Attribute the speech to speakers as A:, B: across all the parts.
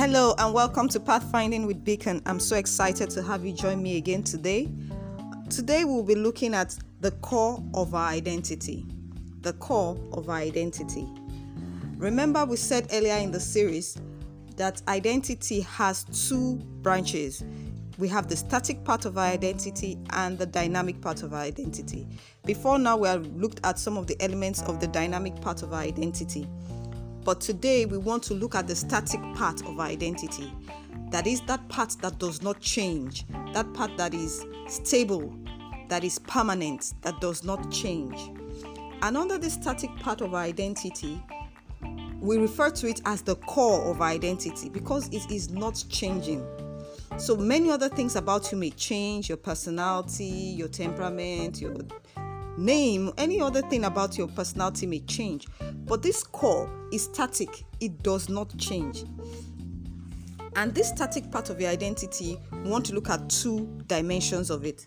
A: Hello and welcome to Pathfinding with Beacon. I'm so excited to have you join me again today. Today we'll be looking at the core of our identity. The core of our identity. Remember, we said earlier in the series that identity has two branches. We have the static part of our identity and the dynamic part of our identity. Before now, we have looked at some of the elements of the dynamic part of our identity. But today we want to look at the static part of our identity. That is that part that does not change, that part that is stable, that is permanent, that does not change. And under the static part of our identity, we refer to it as the core of our identity because it is not changing. So many other things about you may change your personality, your temperament, your name, any other thing about your personality may change. But this core is static, it does not change. And this static part of your identity, we want to look at two dimensions of it.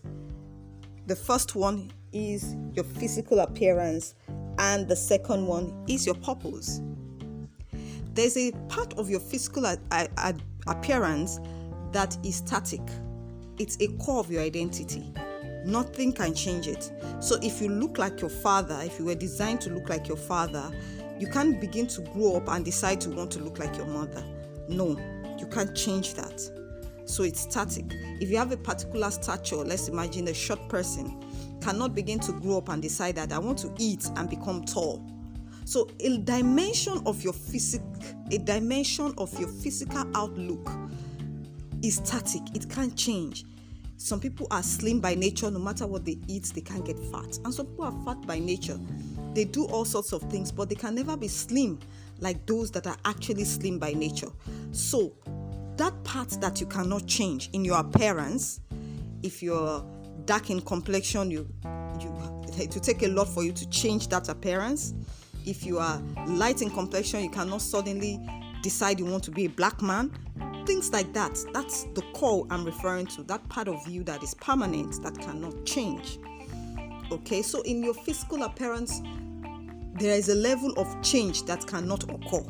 A: The first one is your physical appearance, and the second one is your purpose. There's a part of your physical a- a- appearance that is static, it's a core of your identity. Nothing can change it. So if you look like your father, if you were designed to look like your father, you can't begin to grow up and decide to want to look like your mother. No, you can't change that. So it's static. If you have a particular stature, let's imagine a short person cannot begin to grow up and decide that I want to eat and become tall. So a dimension of your physic, a dimension of your physical outlook is static. It can't change. Some people are slim by nature, no matter what they eat, they can't get fat. And some people are fat by nature. They do all sorts of things, but they can never be slim like those that are actually slim by nature. So, that part that you cannot change in your appearance, if you're dark in complexion, you you will take a lot for you to change that appearance. If you are light in complexion, you cannot suddenly decide you want to be a black man things like that that's the core i'm referring to that part of you that is permanent that cannot change. Okay so in your physical appearance there is a level of change that cannot occur.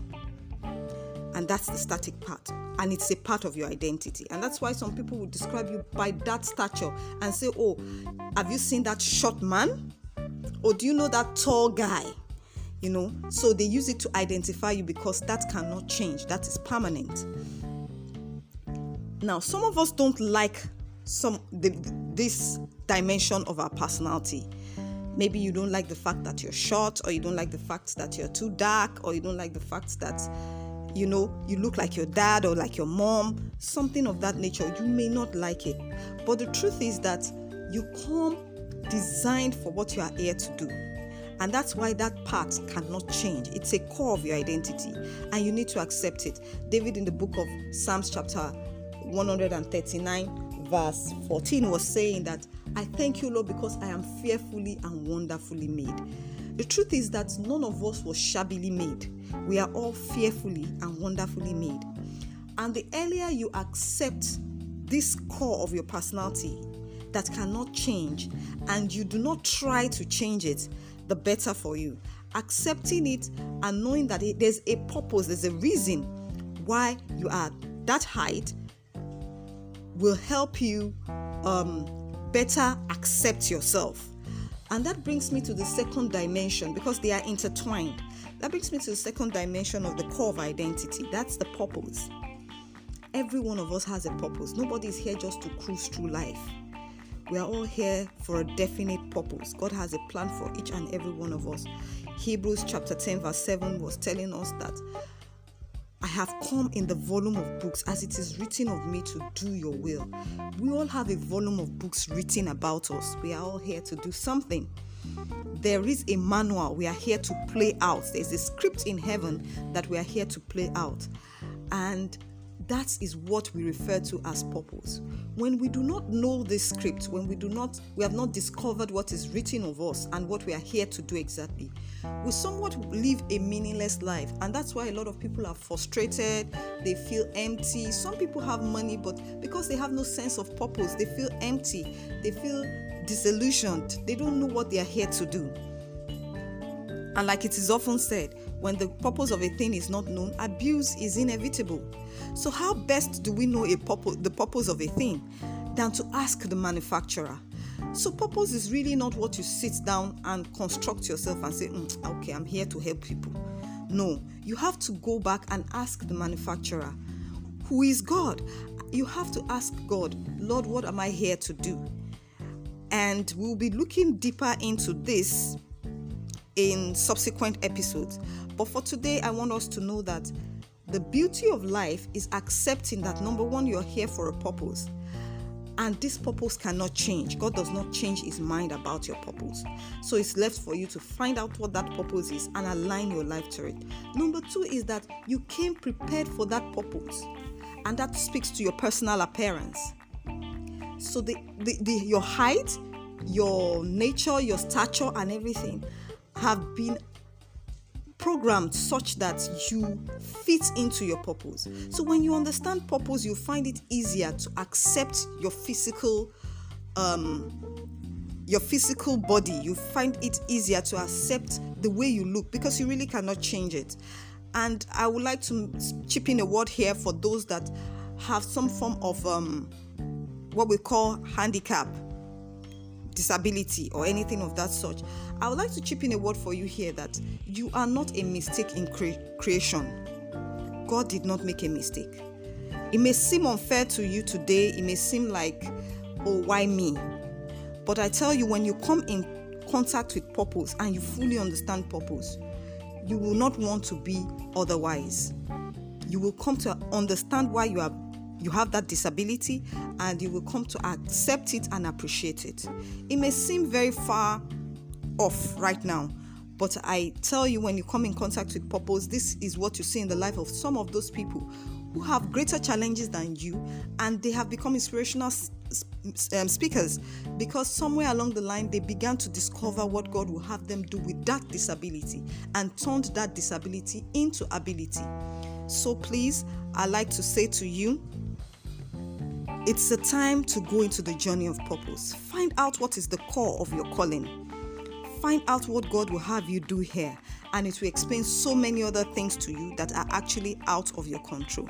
A: And that's the static part. And it's a part of your identity. And that's why some people will describe you by that stature and say oh have you seen that short man? Or do you know that tall guy? You know so they use it to identify you because that cannot change. That is permanent now, some of us don't like some the, this dimension of our personality. Maybe you don't like the fact that you're short, or you don't like the fact that you're too dark, or you don't like the fact that you know you look like your dad or like your mom, something of that nature. You may not like it, but the truth is that you come designed for what you are here to do. And that's why that part cannot change. It's a core of your identity, and you need to accept it. David, in the book of Psalms, chapter 139 verse 14 was saying that I thank you, Lord, because I am fearfully and wonderfully made. The truth is that none of us was shabbily made. We are all fearfully and wonderfully made. And the earlier you accept this core of your personality that cannot change and you do not try to change it, the better for you. Accepting it and knowing that it, there's a purpose, there's a reason why you are that height will help you um, better accept yourself. And that brings me to the second dimension because they are intertwined. That brings me to the second dimension of the core of identity that's the purpose. Every one of us has a purpose. Nobody is here just to cruise through life. We are all here for a definite purpose. God has a plan for each and every one of us. Hebrews chapter 10, verse 7 was telling us that I have come in the volume of books as it is written of me to do your will. We all have a volume of books written about us. We are all here to do something. There is a manual we are here to play out. There's a script in heaven that we are here to play out. And that is what we refer to as purpose. When we do not know this script, when we do not we have not discovered what is written of us and what we are here to do exactly, we somewhat live a meaningless life. And that's why a lot of people are frustrated, they feel empty. Some people have money, but because they have no sense of purpose, they feel empty, they feel disillusioned, they don't know what they are here to do. And like it is often said, when the purpose of a thing is not known, abuse is inevitable. So, how best do we know purpose, the purpose of a thing than to ask the manufacturer? So, purpose is really not what you sit down and construct yourself and say, mm, okay, I'm here to help people. No, you have to go back and ask the manufacturer, who is God. You have to ask God, Lord, what am I here to do? And we'll be looking deeper into this in subsequent episodes. But for today, I want us to know that the beauty of life is accepting that number one, you're here for a purpose. And this purpose cannot change. God does not change his mind about your purpose. So it's left for you to find out what that purpose is and align your life to it. Number two is that you came prepared for that purpose. And that speaks to your personal appearance. So the, the, the your height, your nature, your stature, and everything have been programmed such that you fit into your purpose. So when you understand purpose, you find it easier to accept your physical um your physical body. You find it easier to accept the way you look because you really cannot change it. And I would like to chip in a word here for those that have some form of um, what we call handicap disability or anything of that sort, I would like to chip in a word for you here that you are not a mistake in cre- creation. God did not make a mistake. It may seem unfair to you today, it may seem like, oh, why me? But I tell you, when you come in contact with purpose and you fully understand purpose, you will not want to be otherwise. You will come to understand why you are you have that disability and you will come to accept it and appreciate it. It may seem very far off right now, but I tell you, when you come in contact with purpose, this is what you see in the life of some of those people who have greater challenges than you and they have become inspirational um, speakers because somewhere along the line they began to discover what God will have them do with that disability and turned that disability into ability. So please, I like to say to you, it's a time to go into the journey of purpose. Find out what is the core of your calling. Find out what God will have you do here, and it will explain so many other things to you that are actually out of your control.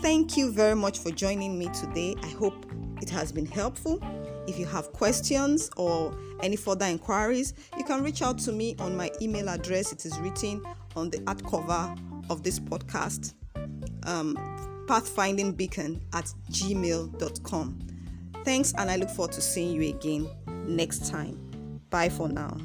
A: Thank you very much for joining me today. I hope it has been helpful. If you have questions or any further inquiries, you can reach out to me on my email address. It is written on the art cover of this podcast. Um, pathfindingbeacon at gmail.com. Thanks, and I look forward to seeing you again next time. Bye for now.